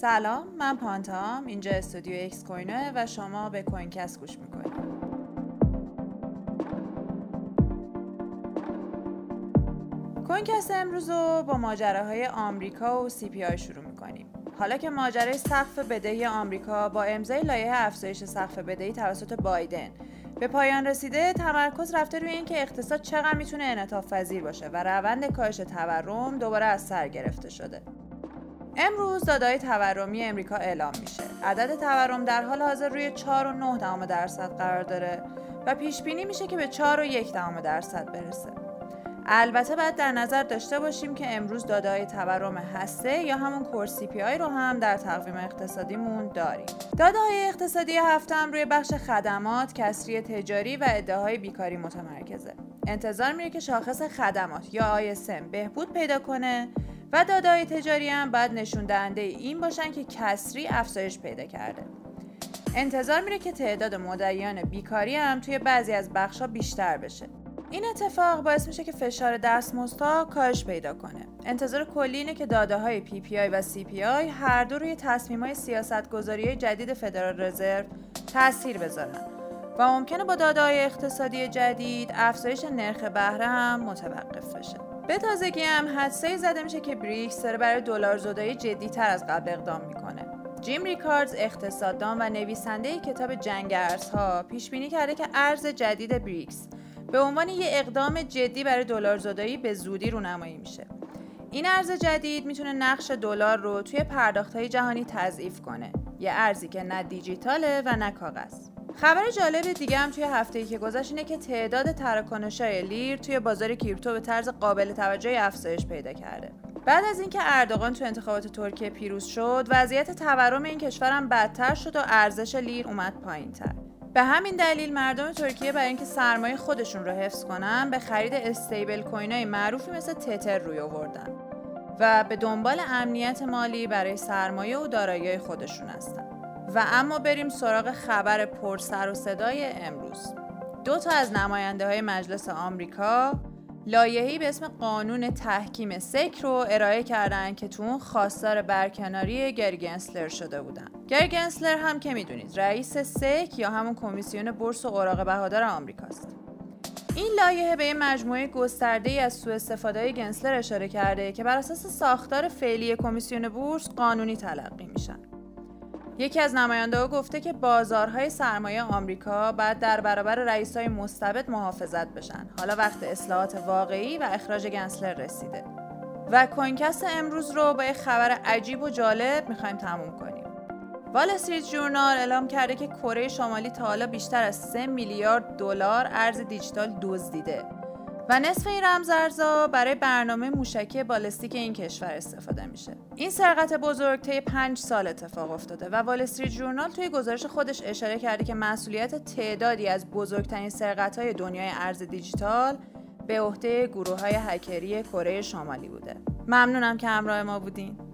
سلام من پانته‌آم اینجا استودیو اکس کوینه و شما به کوینکست گوش می‌کنید. کوینکست امروز رو با ماجراهای آمریکا و CPI شروع می‌کنیم. حالا که ماجرای سقف بدهی آمریکا با امضای لایحه افزایش سقف بدهی توسط بایدن به پایان رسیده تمرکز رفته روی اینکه اقتصاد چقدر می‌تونه انعطاف پذیر باشه و روند کاهش تورم دوباره از سر گرفته شده. امروز دادای تورمی امریکا اعلام میشه. عدد تورم در حال حاضر روی 4.9 درصد قرار داره و پیش بینی میشه که به 4.1 درصد برسه. البته باید در نظر داشته باشیم که امروز دادای تورم هسته یا همون کورسی پی آی رو هم در تقویم اقتصادیمون داریم. دادای اقتصادی هفته هم روی بخش خدمات، کسری تجاری و ادعاهای بیکاری متمرکزه. انتظار میره که شاخص خدمات یا ISM بهبود پیدا کنه و دادای تجاری هم باید نشون دهنده این باشن که کسری افزایش پیدا کرده انتظار میره که تعداد مدعیان بیکاری هم توی بعضی از بخشها بیشتر بشه این اتفاق باعث میشه که فشار دستمزدها کاهش پیدا کنه. انتظار کلی اینه که داده های PPI و CPI هر دو روی تصمیم های سیاست گذاری جدید فدرال رزرو تاثیر بذارن و ممکنه با داده های اقتصادی جدید افزایش نرخ بهره هم متوقف بشه. به تازگی هم حدسه زده میشه که بریکس داره برای دلار زدایی جدی تر از قبل اقدام می‌کنه. جیم ریکاردز اقتصاددان و نویسنده کتاب جنگ ارزها پیش بینی کرده که ارز جدید بریکس به عنوان یک اقدام جدی برای دلار زدایی به زودی رونمایی میشه. این ارز جدید می‌تونه نقش دلار رو توی پرداختهای جهانی تضعیف کنه. یه ارزی که نه دیجیتاله و نه کاغذ. خبر جالب دیگه هم توی هفته که گذشت اینه که تعداد تراکنش‌های لیر توی بازار کریپتو به طرز قابل توجهی افزایش پیدا کرده. بعد از اینکه اردوغان تو انتخابات ترکیه پیروز شد، وضعیت تورم این کشور هم بدتر شد و ارزش لیر اومد پایینتر. به همین دلیل مردم ترکیه برای اینکه سرمایه خودشون رو حفظ کنن به خرید استیبل کوینای معروفی مثل تتر روی آوردن و به دنبال امنیت مالی برای سرمایه و دارایی خودشون هستن. و اما بریم سراغ خبر پرسر و صدای امروز دو تا از نماینده های مجلس آمریکا لایحه‌ای به اسم قانون تحکیم سک رو ارائه کردن که تو اون خواستار برکناری گرگنسلر شده بودن. گرگنسلر هم که می‌دونید رئیس سک یا همون کمیسیون بورس و اوراق بهادار آمریکاست. این لایحه به یه مجموعه گسترده ای از سوء استفاده گنسلر اشاره کرده که بر اساس ساختار فعلی کمیسیون بورس قانونی تلقی میشن. یکی از نماینده ها گفته که بازارهای سرمایه آمریکا باید در برابر رئیسای مستبد محافظت بشن. حالا وقت اصلاحات واقعی و اخراج گنسلر رسیده. و کوینکست امروز رو با یه خبر عجیب و جالب می‌خوایم تموم کنیم. وال استریت جورنال اعلام کرده که کره شمالی تا حالا بیشتر از 3 میلیارد دلار ارز دیجیتال دزدیده. و نصف این رمزارزها برای برنامه موشکی بالستیک این کشور استفاده میشه. این سرقت بزرگ طی پنج سال اتفاق افتاده و وال استریت جورنال توی گزارش خودش اشاره کرده که مسئولیت تعدادی از بزرگترین سرقت های دنیای ارز دیجیتال به عهده گروه های هکری کره شمالی بوده. ممنونم که همراه ما بودین.